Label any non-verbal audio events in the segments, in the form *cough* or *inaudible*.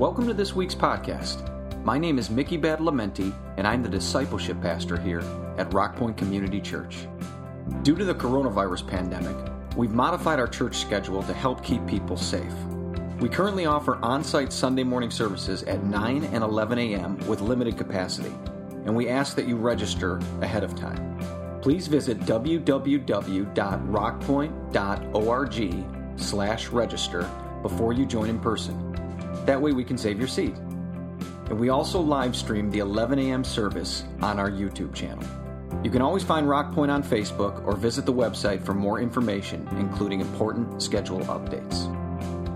Welcome to this week's podcast. My name is Mickey Badalamenti, and I'm the discipleship pastor here at Rockpoint Community Church. Due to the coronavirus pandemic, we've modified our church schedule to help keep people safe. We currently offer on site Sunday morning services at 9 and 11 a.m. with limited capacity, and we ask that you register ahead of time. Please visit www.rockpoint.org slash register before you join in person. That way we can save your seat. And we also live stream the 11 a.m. service on our YouTube channel. You can always find Rockpoint on Facebook or visit the website for more information, including important schedule updates.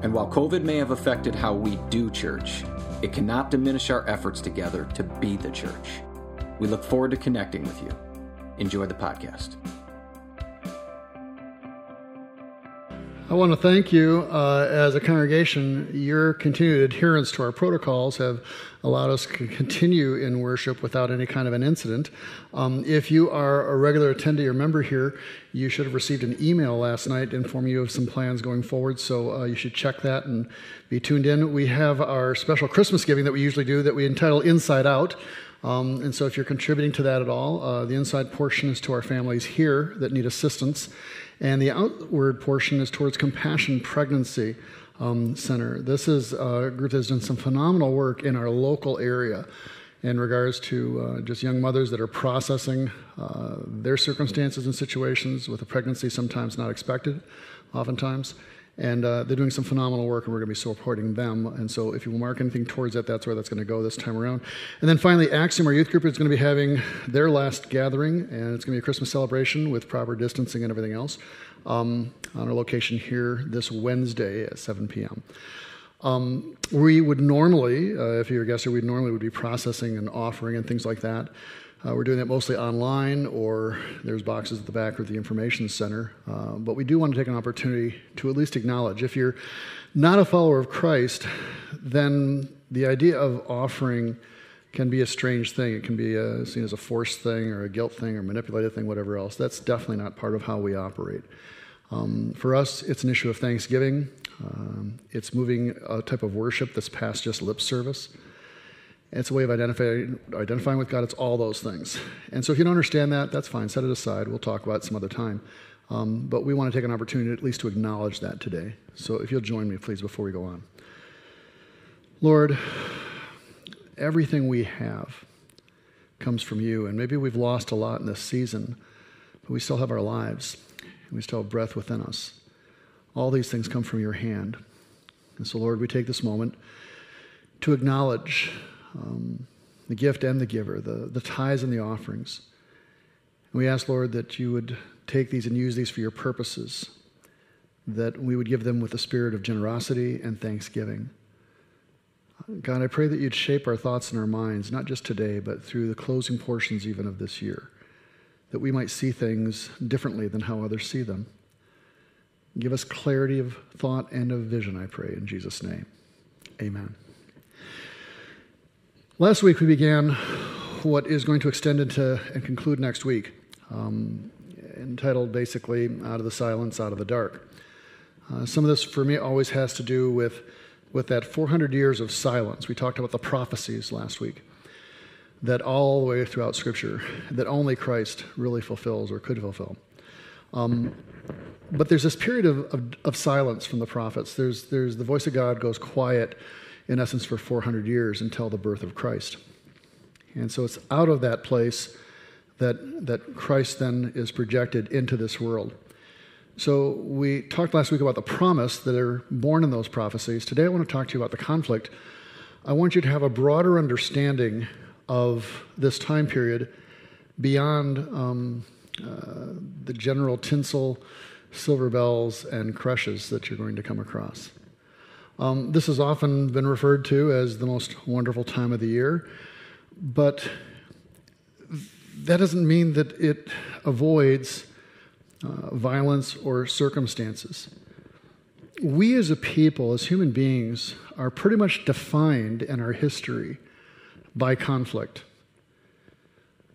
And while COVID may have affected how we do church, it cannot diminish our efforts together to be the church. We look forward to connecting with you. Enjoy the podcast. I want to thank you uh, as a congregation. Your continued adherence to our protocols have allowed us to continue in worship without any kind of an incident. Um, if you are a regular attendee or member here, you should have received an email last night informing you of some plans going forward, so uh, you should check that and be tuned in. We have our special Christmas giving that we usually do that we entitle Inside Out. Um, and so, if you're contributing to that at all, uh, the inside portion is to our families here that need assistance, and the outward portion is towards Compassion Pregnancy um, Center. This is a group that's done some phenomenal work in our local area in regards to uh, just young mothers that are processing uh, their circumstances and situations with a pregnancy sometimes not expected, oftentimes. And uh, they're doing some phenomenal work, and we're going to be supporting them. And so, if you mark anything towards that, that's where that's going to go this time around. And then finally, Axiom, our youth group, is going to be having their last gathering, and it's going to be a Christmas celebration with proper distancing and everything else um, on our location here this Wednesday at 7 p.m. Um, we would normally, uh, if you're a guest here, we normally would be processing and offering and things like that. Uh, we're doing that mostly online, or there's boxes at the back of the information center. Uh, but we do want to take an opportunity to at least acknowledge if you're not a follower of Christ, then the idea of offering can be a strange thing. It can be a, uh, seen as a forced thing or a guilt thing or manipulative thing, whatever else. That's definitely not part of how we operate. Um, for us, it's an issue of thanksgiving. Um, it's moving a type of worship that's past just lip service. It's a way of identifying, identifying with God. It's all those things. And so if you don't understand that, that's fine. Set it aside. We'll talk about it some other time. Um, but we want to take an opportunity at least to acknowledge that today. So if you'll join me, please, before we go on. Lord, everything we have comes from you. And maybe we've lost a lot in this season, but we still have our lives, and we still have breath within us. All these things come from your hand. And so, Lord, we take this moment to acknowledge um, the gift and the giver, the, the tithes and the offerings. And we ask, Lord, that you would take these and use these for your purposes, that we would give them with a spirit of generosity and thanksgiving. God, I pray that you'd shape our thoughts and our minds, not just today, but through the closing portions even of this year, that we might see things differently than how others see them. Give us clarity of thought and of vision, I pray, in Jesus' name. Amen. Last week we began what is going to extend into and conclude next week, um, entitled basically Out of the Silence, Out of the Dark. Uh, some of this for me always has to do with with that 400 years of silence. We talked about the prophecies last week, that all the way throughout Scripture, that only Christ really fulfills or could fulfill. Um, but there's this period of, of, of, silence from the prophets. There's, there's the voice of God goes quiet, in essence, for 400 years until the birth of Christ. And so it's out of that place that, that Christ then is projected into this world. So, we talked last week about the promise that are born in those prophecies. Today, I want to talk to you about the conflict. I want you to have a broader understanding of this time period beyond um, uh, the general tinsel, silver bells, and crushes that you're going to come across. Um, this has often been referred to as the most wonderful time of the year, but that doesn't mean that it avoids uh, violence or circumstances. We as a people, as human beings, are pretty much defined in our history by conflict.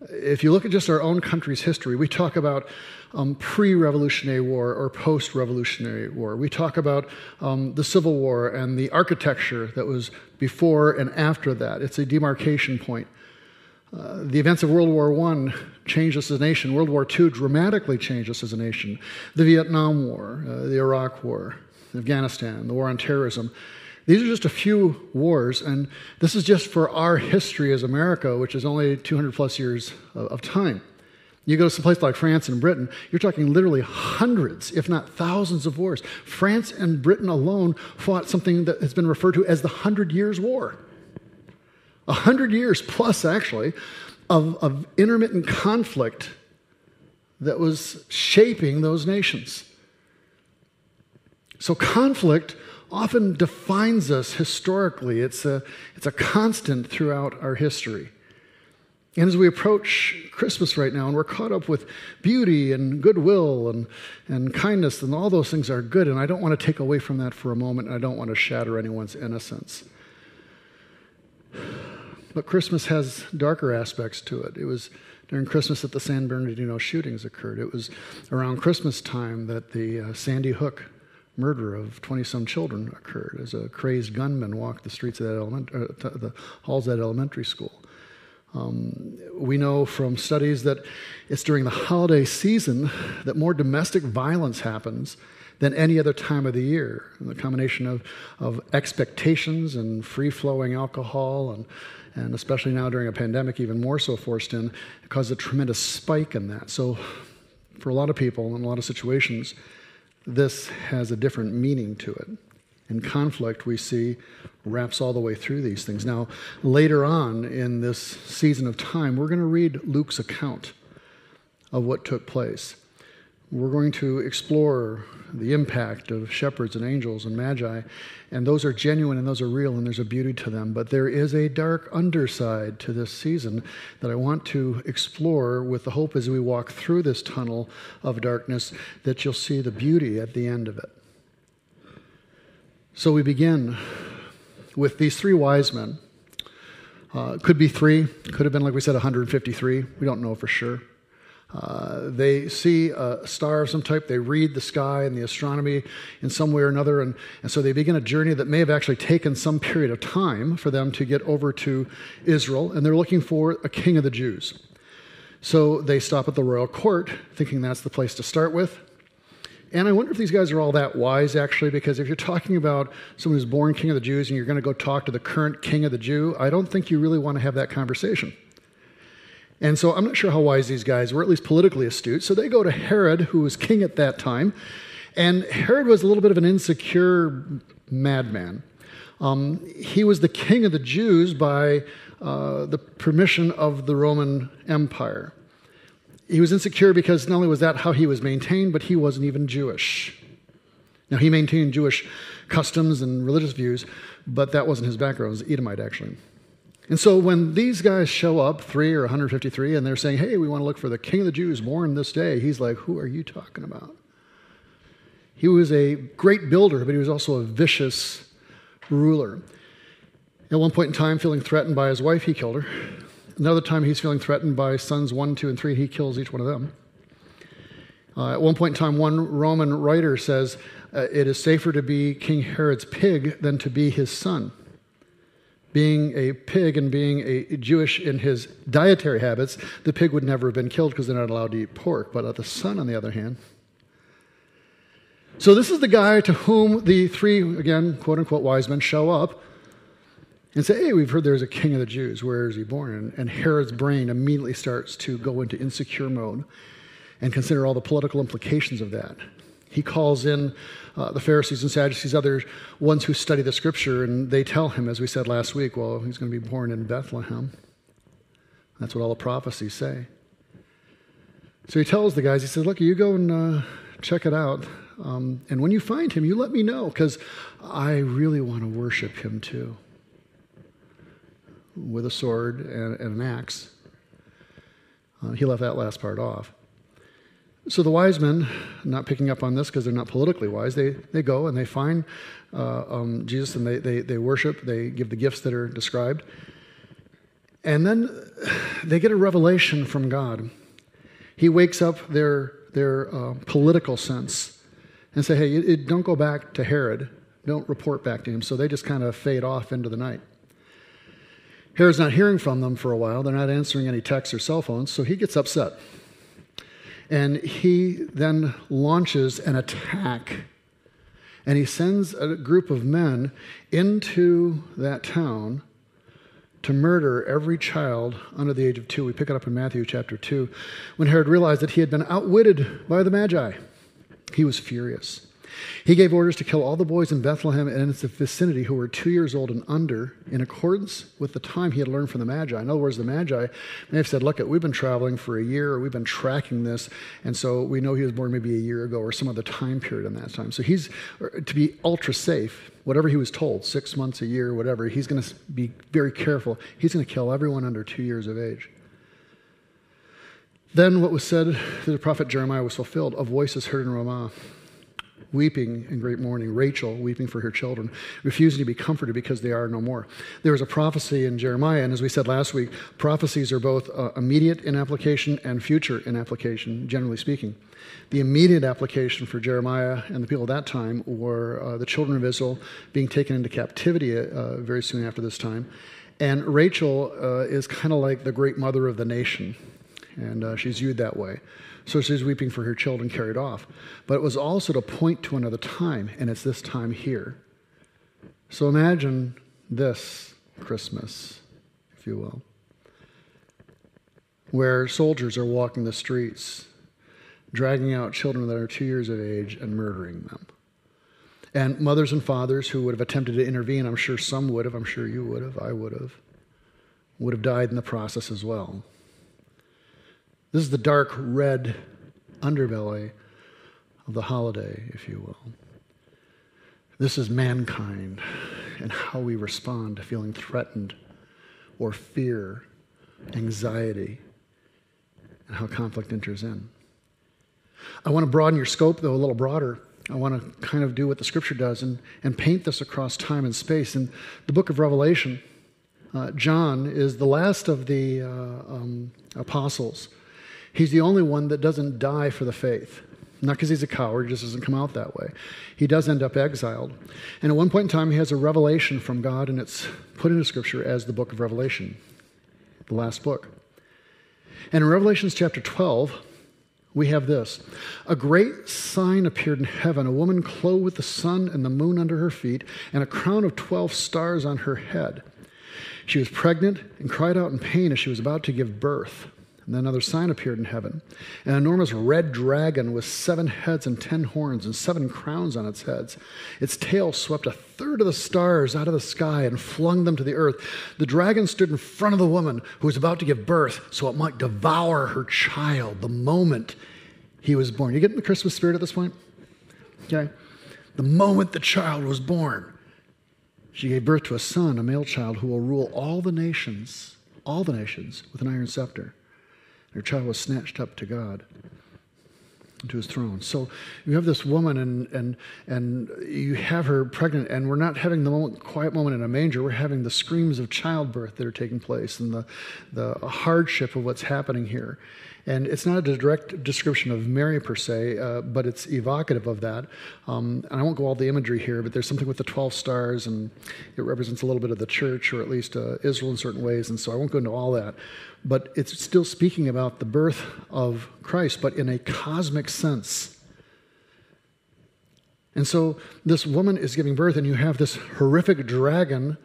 If you look at just our own country's history, we talk about um, pre revolutionary war or post revolutionary war. We talk about um, the Civil War and the architecture that was before and after that. It's a demarcation point. Uh, the events of World War I changed us as a nation. World War II dramatically changed us as a nation. The Vietnam War, uh, the Iraq War, Afghanistan, the war on terrorism. These are just a few wars, and this is just for our history as America, which is only 200 plus years of time. You go to some place like France and Britain, you're talking literally hundreds, if not thousands, of wars. France and Britain alone fought something that has been referred to as the Hundred Years' War. A hundred years plus, actually, of, of intermittent conflict that was shaping those nations. So, conflict often defines us historically, it's a, it's a constant throughout our history. And as we approach Christmas right now, and we're caught up with beauty and goodwill and, and kindness, and all those things are good, and I don't want to take away from that for a moment, and I don't want to shatter anyone's innocence. But Christmas has darker aspects to it. It was during Christmas that the San Bernardino shootings occurred. It was around Christmas time that the uh, Sandy Hook murder of 20 some children occurred as a crazed gunman walked the streets of that element, uh, the halls of that elementary school. Um, we know from studies that it's during the holiday season that more domestic violence happens than any other time of the year. And the combination of, of expectations and free flowing alcohol, and, and especially now during a pandemic, even more so forced in, caused a tremendous spike in that. So, for a lot of people in a lot of situations, this has a different meaning to it. And conflict, we see, wraps all the way through these things. Now, later on in this season of time, we're going to read Luke's account of what took place. We're going to explore the impact of shepherds and angels and magi, and those are genuine and those are real, and there's a beauty to them. But there is a dark underside to this season that I want to explore with the hope as we walk through this tunnel of darkness that you'll see the beauty at the end of it. So we begin with these three wise men. Uh, could be three, could have been, like we said, 153. We don't know for sure. Uh, they see a star of some type, they read the sky and the astronomy in some way or another, and, and so they begin a journey that may have actually taken some period of time for them to get over to Israel, and they're looking for a king of the Jews. So they stop at the royal court, thinking that's the place to start with. And I wonder if these guys are all that wise, actually, because if you're talking about someone who's born king of the Jews and you're going to go talk to the current king of the Jew, I don't think you really want to have that conversation. And so I'm not sure how wise these guys were, at least politically astute. So they go to Herod, who was king at that time. And Herod was a little bit of an insecure madman. Um, he was the king of the Jews by uh, the permission of the Roman Empire. He was insecure because not only was that how he was maintained, but he wasn't even Jewish. Now, he maintained Jewish customs and religious views, but that wasn't his background. It was Edomite, actually. And so when these guys show up, three or 153, and they're saying, hey, we want to look for the king of the Jews born this day, he's like, who are you talking about? He was a great builder, but he was also a vicious ruler. At one point in time, feeling threatened by his wife, he killed her. Another time, he's feeling threatened by sons one, two, and three, he kills each one of them. Uh, at one point in time, one Roman writer says, uh, It is safer to be King Herod's pig than to be his son being a pig and being a Jewish in his dietary habits, the pig would never have been killed because they're not allowed to eat pork. But uh, the son, on the other hand, so this is the guy to whom the three, again, quote unquote, wise men show up and say, Hey, we've heard there's a king of the Jews. Where is he born? And Herod's brain immediately starts to go into insecure mode and consider all the political implications of that. He calls in uh, the Pharisees and Sadducees, other ones who study the scripture, and they tell him, as we said last week, well, he's going to be born in Bethlehem. That's what all the prophecies say. So he tells the guys, he says, look, you go and uh, check it out. Um, and when you find him, you let me know, because I really want to worship him too. With a sword and, and an axe. Uh, he left that last part off. So the wise men, not picking up on this because they're not politically wise, they, they go and they find uh, um, Jesus and they, they, they worship, they give the gifts that are described. And then they get a revelation from God. He wakes up their, their uh, political sense and say, hey, it, don't go back to Herod. Don't report back to him. So they just kind of fade off into the night. Herod's not hearing from them for a while. They're not answering any texts or cell phones, so he gets upset. And he then launches an attack. And he sends a group of men into that town to murder every child under the age of two. We pick it up in Matthew chapter 2. When Herod realized that he had been outwitted by the Magi, he was furious. He gave orders to kill all the boys in Bethlehem and its vicinity who were two years old and under, in accordance with the time he had learned from the Magi. In other words, the Magi may have said, Look, we've been traveling for a year, or we've been tracking this, and so we know he was born maybe a year ago or some other time period in that time. So he's, er, to be ultra safe, whatever he was told, six months, a year, whatever, he's going to be very careful. He's going to kill everyone under two years of age. Then what was said through the prophet Jeremiah was fulfilled. A voice is heard in Ramah weeping in great mourning, Rachel weeping for her children, refusing to be comforted because they are no more. There was a prophecy in Jeremiah, and as we said last week, prophecies are both uh, immediate in application and future in application, generally speaking. The immediate application for Jeremiah and the people of that time were uh, the children of Israel being taken into captivity uh, very soon after this time. And Rachel uh, is kind of like the great mother of the nation, and uh, she's viewed that way. So she's weeping for her children carried off. But it was also to point to another time, and it's this time here. So imagine this Christmas, if you will, where soldiers are walking the streets, dragging out children that are two years of age and murdering them. And mothers and fathers who would have attempted to intervene, I'm sure some would have, I'm sure you would have, I would have, would have died in the process as well. This is the dark red underbelly of the holiday, if you will. This is mankind and how we respond to feeling threatened or fear, anxiety, and how conflict enters in. I want to broaden your scope, though, a little broader. I want to kind of do what the scripture does and, and paint this across time and space. In the book of Revelation, uh, John is the last of the uh, um, apostles He's the only one that doesn't die for the faith. Not because he's a coward, he just doesn't come out that way. He does end up exiled. And at one point in time, he has a revelation from God, and it's put into Scripture as the book of Revelation, the last book. And in Revelations chapter 12, we have this A great sign appeared in heaven a woman clothed with the sun and the moon under her feet, and a crown of 12 stars on her head. She was pregnant and cried out in pain as she was about to give birth. And then another sign appeared in heaven an enormous red dragon with seven heads and ten horns and seven crowns on its heads. Its tail swept a third of the stars out of the sky and flung them to the earth. The dragon stood in front of the woman who was about to give birth so it might devour her child the moment he was born. You get the Christmas spirit at this point? Okay? The moment the child was born, she gave birth to a son, a male child, who will rule all the nations, all the nations, with an iron scepter. Her child was snatched up to God, to his throne. So you have this woman, and, and, and you have her pregnant, and we're not having the moment, quiet moment in a manger. We're having the screams of childbirth that are taking place and the, the hardship of what's happening here. And it's not a direct description of Mary per se, uh, but it's evocative of that. Um, and I won't go all the imagery here, but there's something with the 12 stars, and it represents a little bit of the church, or at least uh, Israel in certain ways. And so I won't go into all that. But it's still speaking about the birth of Christ, but in a cosmic sense. And so this woman is giving birth, and you have this horrific dragon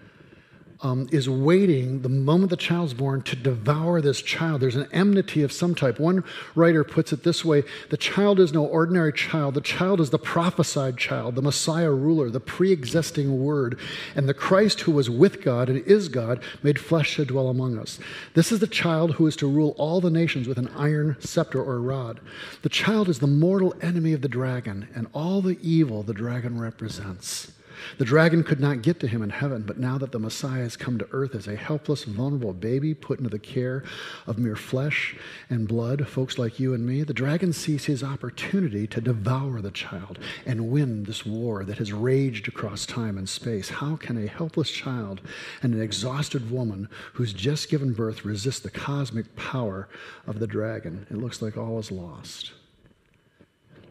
um, is waiting the moment the child's born to devour this child. There's an enmity of some type. One writer puts it this way the child is no ordinary child. The child is the prophesied child, the Messiah ruler, the pre existing word, and the Christ who was with God and is God, made flesh to dwell among us. This is the child who is to rule all the nations with an iron scepter or rod. The child is the mortal enemy of the dragon and all the evil the dragon represents. The dragon could not get to him in heaven, but now that the Messiah has come to earth as a helpless, vulnerable baby put into the care of mere flesh and blood, folks like you and me, the dragon sees his opportunity to devour the child and win this war that has raged across time and space. How can a helpless child and an exhausted woman who's just given birth resist the cosmic power of the dragon? It looks like all is lost.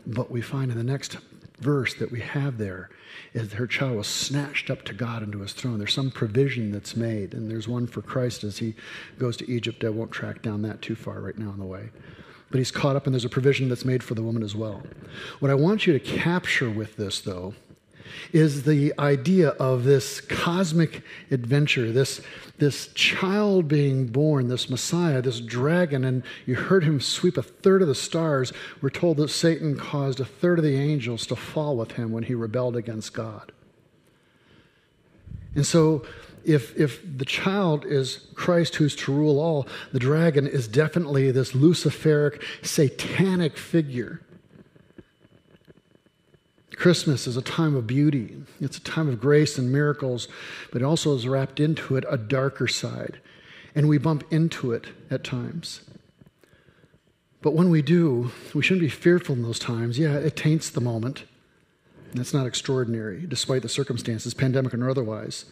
But we find in the next verse that we have there is her child was snatched up to God into his throne. There's some provision that's made, and there's one for Christ as he goes to Egypt. I won't track down that too far right now on the way. But he's caught up, and there's a provision that's made for the woman as well. What I want you to capture with this, though, is the idea of this cosmic adventure, this, this child being born, this Messiah, this dragon, and you heard him sweep a third of the stars. We're told that Satan caused a third of the angels to fall with him when he rebelled against God. And so, if, if the child is Christ who's to rule all, the dragon is definitely this Luciferic, satanic figure Christmas is a time of beauty. It's a time of grace and miracles, but it also is wrapped into it a darker side. And we bump into it at times. But when we do, we shouldn't be fearful in those times. Yeah, it taints the moment. That's not extraordinary, despite the circumstances, pandemic or otherwise.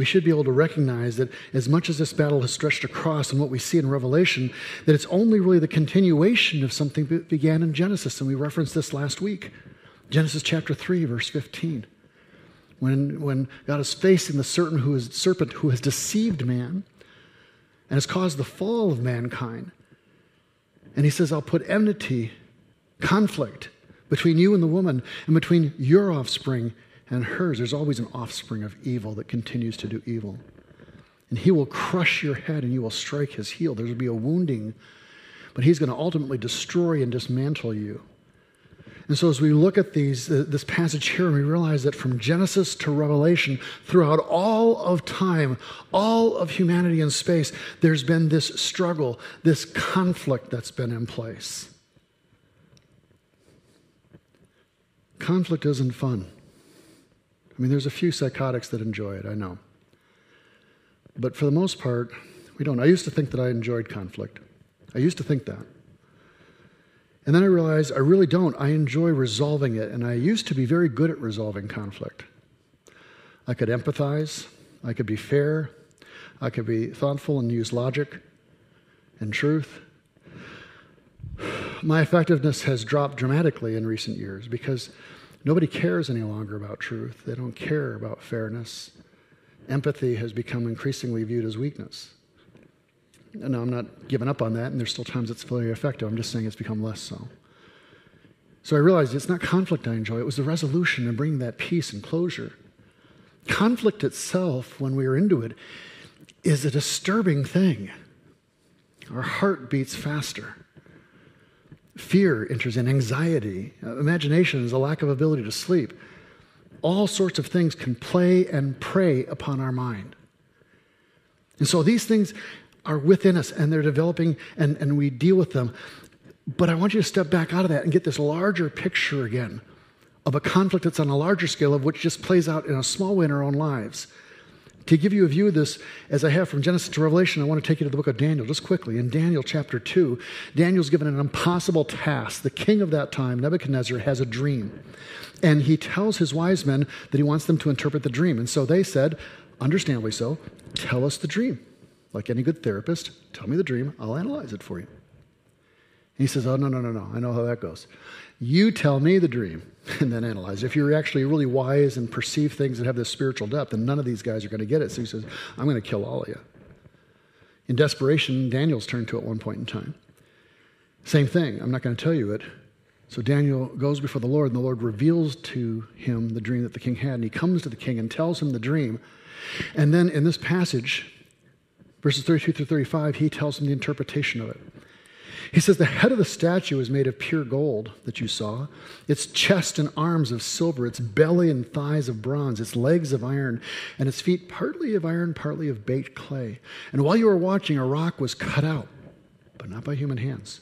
We should be able to recognize that as much as this battle has stretched across and what we see in Revelation, that it's only really the continuation of something that began in Genesis. And we referenced this last week Genesis chapter 3, verse 15. When, when God is facing the certain who is, serpent who has deceived man and has caused the fall of mankind. And he says, I'll put enmity, conflict between you and the woman, and between your offspring and hers. There's always an offspring of evil that continues to do evil. And he will crush your head and you will strike his heel. There will be a wounding, but he's going to ultimately destroy and dismantle you. And so, as we look at these, this passage here, we realize that from Genesis to Revelation, throughout all of time, all of humanity and space, there's been this struggle, this conflict that's been in place. Conflict isn't fun. I mean, there's a few psychotics that enjoy it, I know. But for the most part, we don't. I used to think that I enjoyed conflict. I used to think that. And then I realized I really don't. I enjoy resolving it, and I used to be very good at resolving conflict. I could empathize, I could be fair, I could be thoughtful and use logic and truth. *sighs* My effectiveness has dropped dramatically in recent years because Nobody cares any longer about truth. They don't care about fairness. Empathy has become increasingly viewed as weakness. No, I'm not giving up on that, and there's still times it's very effective. I'm just saying it's become less so. So I realized it's not conflict I enjoy, it was the resolution and bringing that peace and closure. Conflict itself, when we are into it, is a disturbing thing. Our heart beats faster. Fear enters in, anxiety, uh, imagination is a lack of ability to sleep. All sorts of things can play and prey upon our mind. And so these things are within us and they're developing and, and we deal with them. But I want you to step back out of that and get this larger picture again of a conflict that's on a larger scale of which just plays out in a small way in our own lives. To give you a view of this, as I have from Genesis to Revelation, I want to take you to the book of Daniel just quickly. In Daniel chapter 2, Daniel's given an impossible task. The king of that time, Nebuchadnezzar, has a dream. And he tells his wise men that he wants them to interpret the dream. And so they said, understandably so, tell us the dream. Like any good therapist, tell me the dream, I'll analyze it for you. And he says, Oh, no, no, no, no, I know how that goes. You tell me the dream *laughs* and then analyze. If you're actually really wise and perceive things that have this spiritual depth, then none of these guys are going to get it. So he says, I'm going to kill all of you. In desperation, Daniel's turned to at one point in time. Same thing. I'm not going to tell you it. So Daniel goes before the Lord, and the Lord reveals to him the dream that the king had. And he comes to the king and tells him the dream. And then in this passage, verses 32 through 35, he tells him the interpretation of it. He says, The head of the statue is made of pure gold that you saw, its chest and arms of silver, its belly and thighs of bronze, its legs of iron, and its feet partly of iron, partly of baked clay. And while you were watching, a rock was cut out, but not by human hands.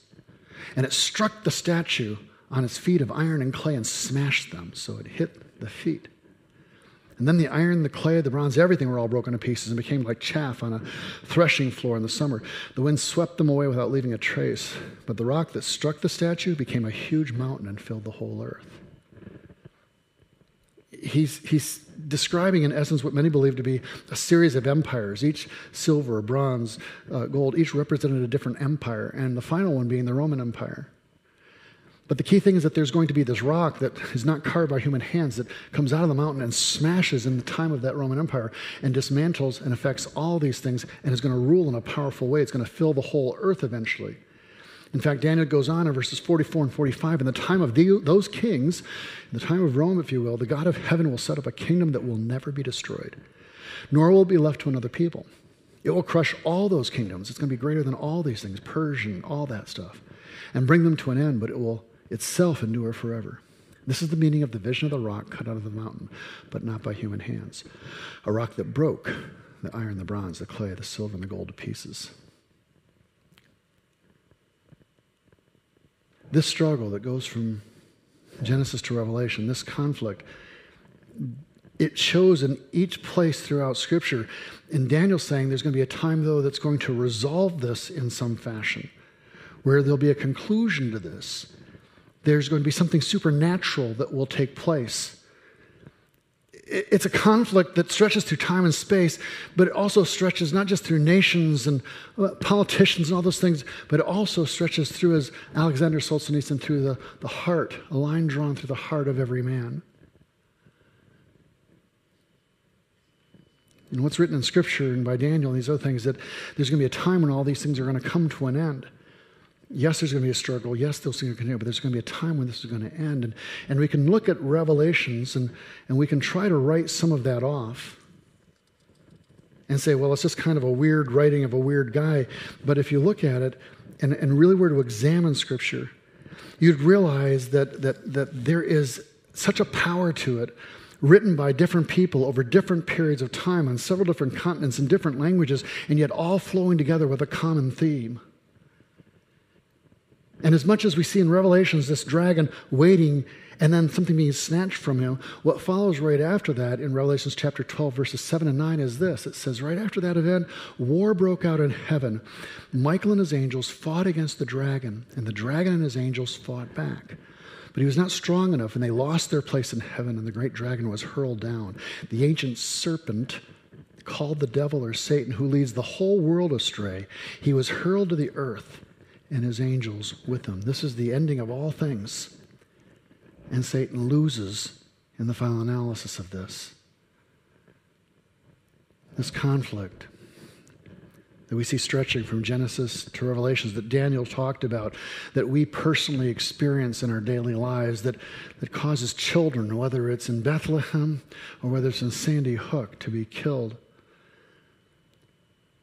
And it struck the statue on its feet of iron and clay and smashed them. So it hit the feet. And then the iron, the clay, the bronze, everything were all broken to pieces and became like chaff on a threshing floor in the summer. The wind swept them away without leaving a trace. But the rock that struck the statue became a huge mountain and filled the whole earth. He's, he's describing, in essence, what many believe to be a series of empires, each silver, bronze, uh, gold, each represented a different empire, and the final one being the Roman Empire. But the key thing is that there's going to be this rock that is not carved by human hands that comes out of the mountain and smashes in the time of that Roman Empire and dismantles and affects all these things and is going to rule in a powerful way. It's going to fill the whole earth eventually. In fact, Daniel goes on in verses 44 and 45 in the time of the, those kings, in the time of Rome, if you will, the God of heaven will set up a kingdom that will never be destroyed, nor will it be left to another people. It will crush all those kingdoms. It's going to be greater than all these things, Persian, all that stuff, and bring them to an end, but it will itself endure forever. This is the meaning of the vision of the rock cut out of the mountain, but not by human hands. A rock that broke the iron, the bronze, the clay, the silver, and the gold to pieces. This struggle that goes from Genesis to Revelation, this conflict, it shows in each place throughout Scripture. And Daniel's saying there's going to be a time, though, that's going to resolve this in some fashion, where there'll be a conclusion to this there's going to be something supernatural that will take place. It's a conflict that stretches through time and space, but it also stretches not just through nations and uh, politicians and all those things, but it also stretches through, as Alexander Solzhenitsyn, through the, the heart, a line drawn through the heart of every man. And what's written in Scripture and by Daniel and these other things, that there's going to be a time when all these things are going to come to an end. Yes, there's going to be a struggle. Yes, those things are going continue, but there's going to be a time when this is going to end. And, and we can look at Revelations and, and we can try to write some of that off and say, well, it's just kind of a weird writing of a weird guy. But if you look at it and, and really were to examine Scripture, you'd realize that, that, that there is such a power to it written by different people over different periods of time on several different continents in different languages, and yet all flowing together with a common theme. And as much as we see in Revelations this dragon waiting and then something being snatched from him, what follows right after that in Revelations chapter 12, verses 7 and 9 is this. It says, Right after that event, war broke out in heaven. Michael and his angels fought against the dragon, and the dragon and his angels fought back. But he was not strong enough, and they lost their place in heaven, and the great dragon was hurled down. The ancient serpent, called the devil or Satan, who leads the whole world astray, he was hurled to the earth and his angels with him. This is the ending of all things. And Satan loses in the final analysis of this. This conflict that we see stretching from Genesis to Revelations that Daniel talked about, that we personally experience in our daily lives, that, that causes children, whether it's in Bethlehem or whether it's in Sandy Hook, to be killed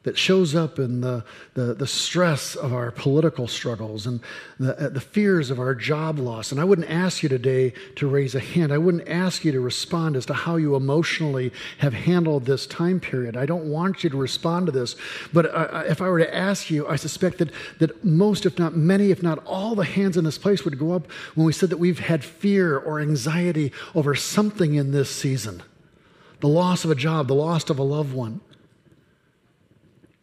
that shows up in the, the, the, stress of our political struggles and the, uh, the fears of our job loss. And I wouldn't ask you today to raise a hand. I wouldn't ask you to respond as to how you emotionally have handled this time period. I don't want you to respond to this. But if I were to ask you, I suspect that, that most, if not many, if not all the hands in this place would go up when we said that we've had fear or anxiety over something in this season the loss of a job, the loss of a loved one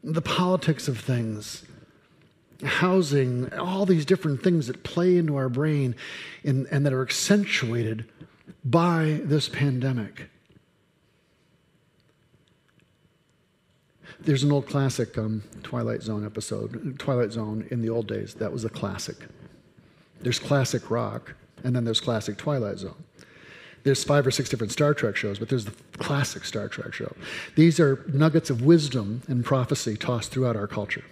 the politics of things, housing, all these different things that play into our brain and, and that are accentuated by this pandemic. There's an old classic um, Twilight Zone episode, Twilight Zone in the old days. That was a classic. There's classic rock, and then there's classic Twilight Zone. There's five or six different Star Trek shows, but there's the classic Star Trek show. These are nuggets of wisdom and prophecy tossed throughout our culture.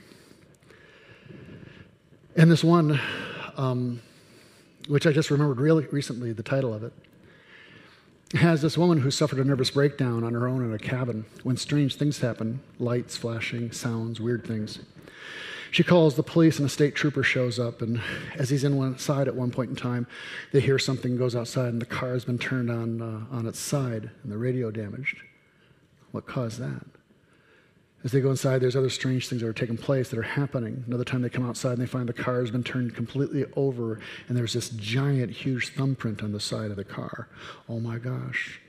And this one, um, which I just remembered really recently, the title of it, has this woman who suffered a nervous breakdown on her own in a cabin when strange things happen lights flashing, sounds, weird things. She calls the police, and a state trooper shows up. And as he's inside at one point in time, they hear something goes outside, and the car has been turned on, uh, on its side, and the radio damaged. What caused that? As they go inside, there's other strange things that are taking place that are happening. Another time they come outside and they find the car has been turned completely over, and there's this giant, huge thumbprint on the side of the car. Oh my gosh.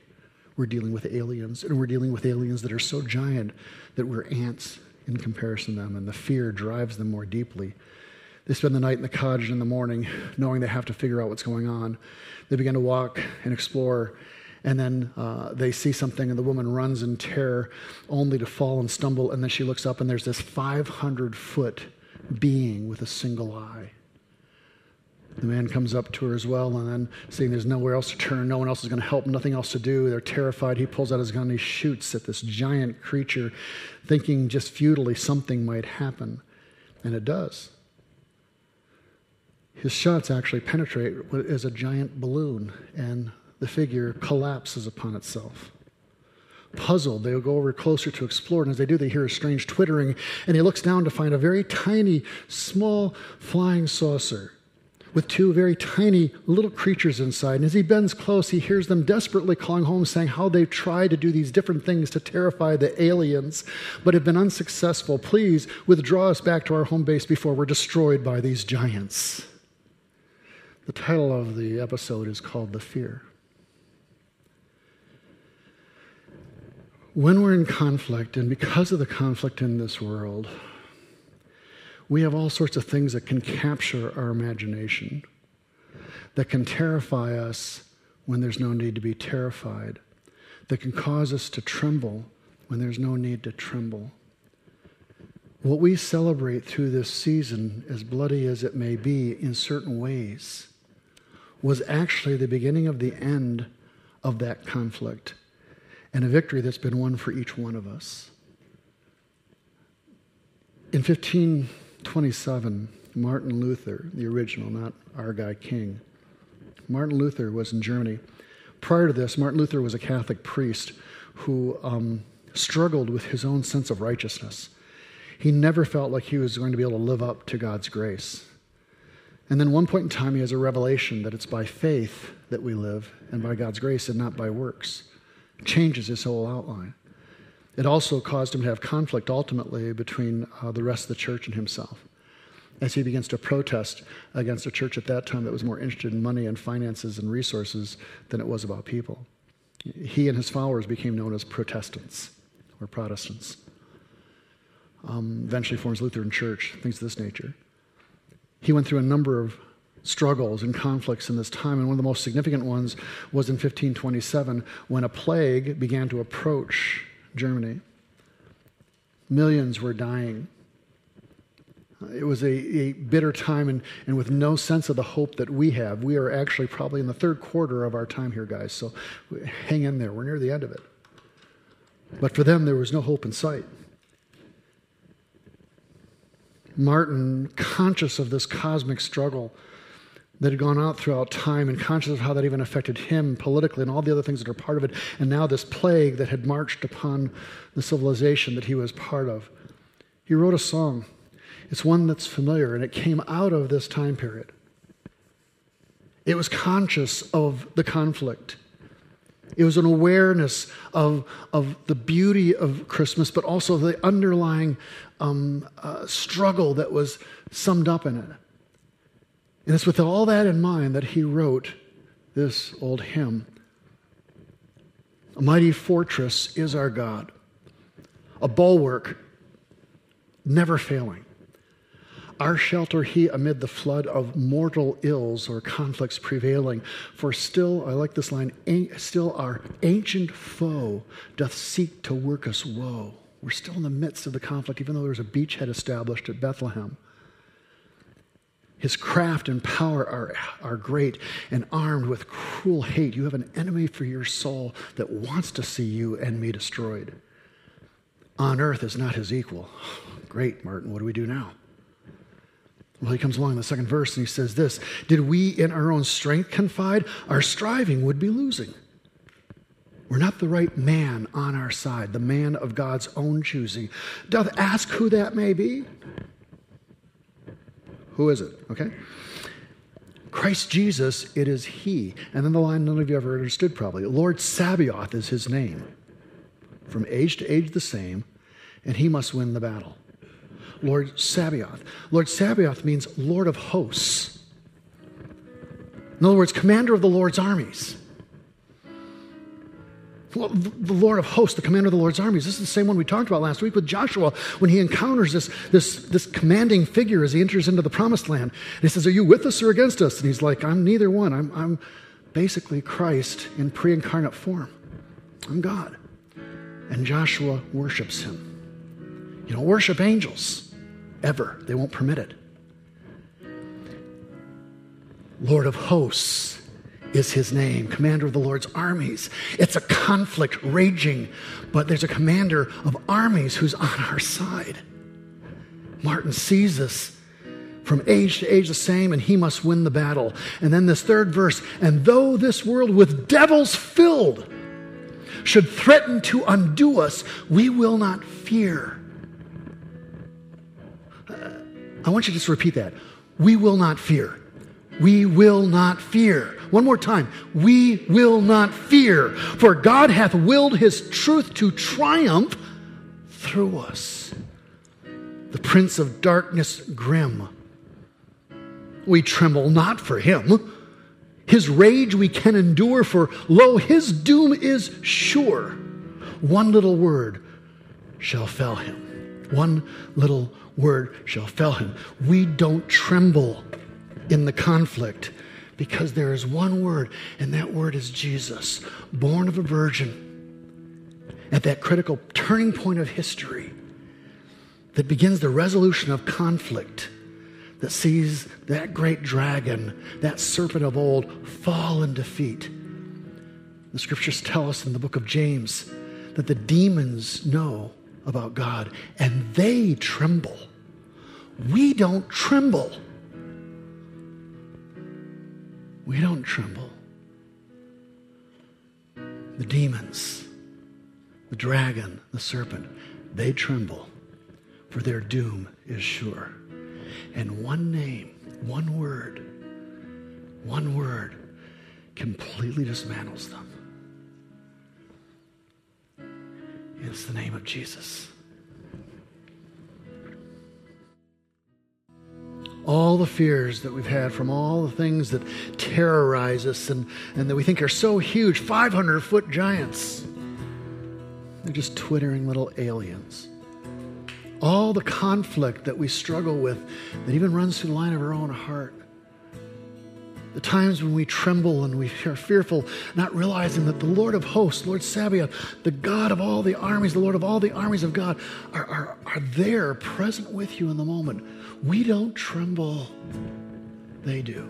We're dealing with aliens, and we're dealing with aliens that are so giant that we're ants in comparison to them, and the fear drives them more deeply. They spend the night in the cottage in the morning, knowing they have to figure out what's going on. They begin to walk and explore, and then uh, they see something, and the woman runs in terror, only to fall and stumble. And then she looks up, and there's this 500 foot being with a single eye. The man comes up to her as well, and then seeing there's nowhere else to turn, no one else is going to help, nothing else to do, they're terrified. He pulls out his gun and he shoots at this giant creature, thinking just futilely something might happen. And it does. His shots actually penetrate is a giant balloon, and the figure collapses upon itself. Puzzled, they'll go over closer to explore, and as they do, they hear a strange twittering, and he looks down to find a very tiny, small flying saucer with two very tiny little creatures inside. And as he bends close, he hears them desperately calling home, saying how they've tried to do these different things to terrify the aliens, but have been unsuccessful. Please withdraw us back to our home base before we're destroyed by these giants. The title of the episode is called The Fear. When we're in conflict, and because of the conflict in this world, we have all sorts of things that can capture our imagination, that can terrify us when there's no need to be terrified, that can cause us to tremble when there's no need to tremble. What we celebrate through this season, as bloody as it may be in certain ways, was actually the beginning of the end of that conflict and a victory that's been won for each one of us. In 1527, Martin Luther, the original, not our guy King, Martin Luther was in Germany. Prior to this, Martin Luther was a Catholic priest who um, struggled with his own sense of righteousness. He never felt like he was going to be able to live up to God's grace. And then one point in time, he has a revelation that it's by faith that we live and by God's grace and not by works changes his whole outline. It also caused him to have conflict ultimately between uh, the rest of the church and himself as he begins to protest against a church at that time that was more interested in money and finances and resources than it was about people. He and his followers became known as Protestants or Protestants. Um, eventually forms Lutheran Church, things of this nature. He went through a number of struggles and conflicts in this time. And one of the most significant ones was in 1527 when a plague began to approach Germany. Millions were dying. Uh, it was a, a bitter time, and, and with no sense of the hope that we have. We are actually probably in the third quarter of our time here, guys, so hang in there. We're near the end of it. But for them, there was no hope in sight. Martin, conscious of this cosmic struggle, that had gone out throughout time and conscious of how that even affected him politically and all the other things that are part of it, and now this plague that had marched upon the civilization that he was part of. He wrote a song. It's one that's familiar, and it came out of this time period. It was conscious of the conflict. It was an awareness of, of the beauty of Christmas, but also the underlying um, uh, struggle that was summed up in it. And it's with all that in mind that he wrote this old hymn A mighty fortress is our God, a bulwark never failing. Our shelter he amid the flood of mortal ills or conflicts prevailing. For still, I like this line, still our ancient foe doth seek to work us woe. We're still in the midst of the conflict, even though there's a beachhead established at Bethlehem. His craft and power are, are great, and armed with cruel hate, you have an enemy for your soul that wants to see you and me destroyed. On earth is not his equal. *sighs* Great, Martin, what do we do now? Well, he comes along in the second verse and he says this Did we in our own strength confide? Our striving would be losing. We're not the right man on our side, the man of God's own choosing. Doth ask who that may be? Who is it? Okay? Christ Jesus, it is He. And then the line none of you ever understood probably Lord Sabaoth is His name. From age to age the same, and he must win the battle. Lord Sabaoth. Lord Sabaoth means Lord of hosts. In other words, commander of the Lord's armies. The Lord of hosts, the commander of the Lord's armies. This is the same one we talked about last week with Joshua when he encounters this, this, this commanding figure as he enters into the promised land. And he says, Are you with us or against us? And he's like, I'm neither one. I'm, I'm basically Christ in pre incarnate form. I'm God. And Joshua worships him. You don't worship angels ever, they won't permit it. Lord of hosts is his name, commander of the Lord's armies. It's a conflict raging, but there's a commander of armies who's on our side. Martin sees this from age to age the same, and he must win the battle. And then this third verse, and though this world with devils filled should threaten to undo us, we will not fear. Uh, I want you to just repeat that. We will not fear. We will not fear. One more time. We will not fear, for God hath willed his truth to triumph through us. The prince of darkness grim. We tremble not for him. His rage we can endure, for lo, his doom is sure. One little word shall fell him. One little word shall fell him. We don't tremble in the conflict because there is one word, and that word is Jesus, born of a virgin at that critical turning point of history that begins the resolution of conflict, that sees that great dragon, that serpent of old, fall in defeat. The scriptures tell us in the book of James that the demons know about God and they tremble. We don't tremble. We don't tremble. The demons, the dragon, the serpent, they tremble, for their doom is sure. And one name, one word, one word completely dismantles them. It's the name of Jesus. All the fears that we've had from all the things that terrorize us and, and that we think are so huge 500 foot giants. They're just twittering little aliens. All the conflict that we struggle with that even runs through the line of our own heart. The times when we tremble and we are fearful, not realizing that the Lord of hosts, Lord Sabaoth, the God of all the armies, the Lord of all the armies of God, are, are, are there present with you in the moment. We don't tremble, they do.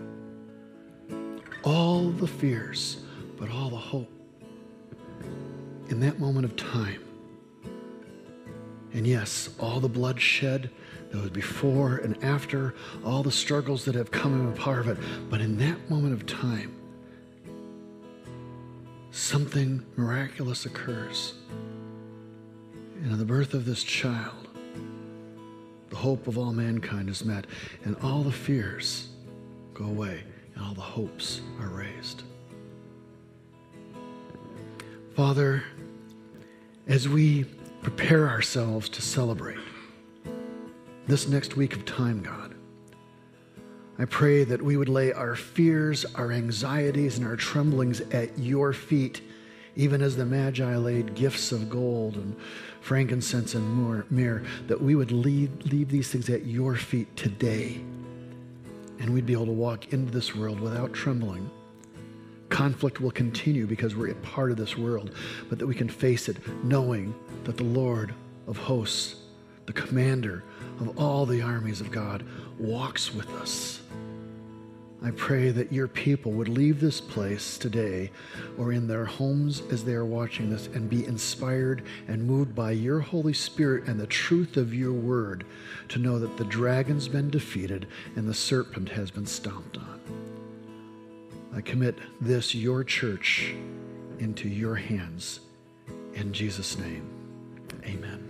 All the fears, but all the hope. In that moment of time, and yes, all the bloodshed that was before and after, all the struggles that have come in part of it. But in that moment of time, something miraculous occurs. And in the birth of this child, the hope of all mankind is met, and all the fears go away, and all the hopes are raised. Father, as we prepare ourselves to celebrate, this next week of time, God. I pray that we would lay our fears, our anxieties, and our tremblings at your feet, even as the Magi laid gifts of gold and frankincense and myrrh, that we would leave, leave these things at your feet today. And we'd be able to walk into this world without trembling. Conflict will continue because we're a part of this world, but that we can face it knowing that the Lord of hosts, the commander, of all the armies of God walks with us. I pray that your people would leave this place today or in their homes as they are watching this and be inspired and moved by your Holy Spirit and the truth of your word to know that the dragon's been defeated and the serpent has been stomped on. I commit this, your church, into your hands. In Jesus' name, amen.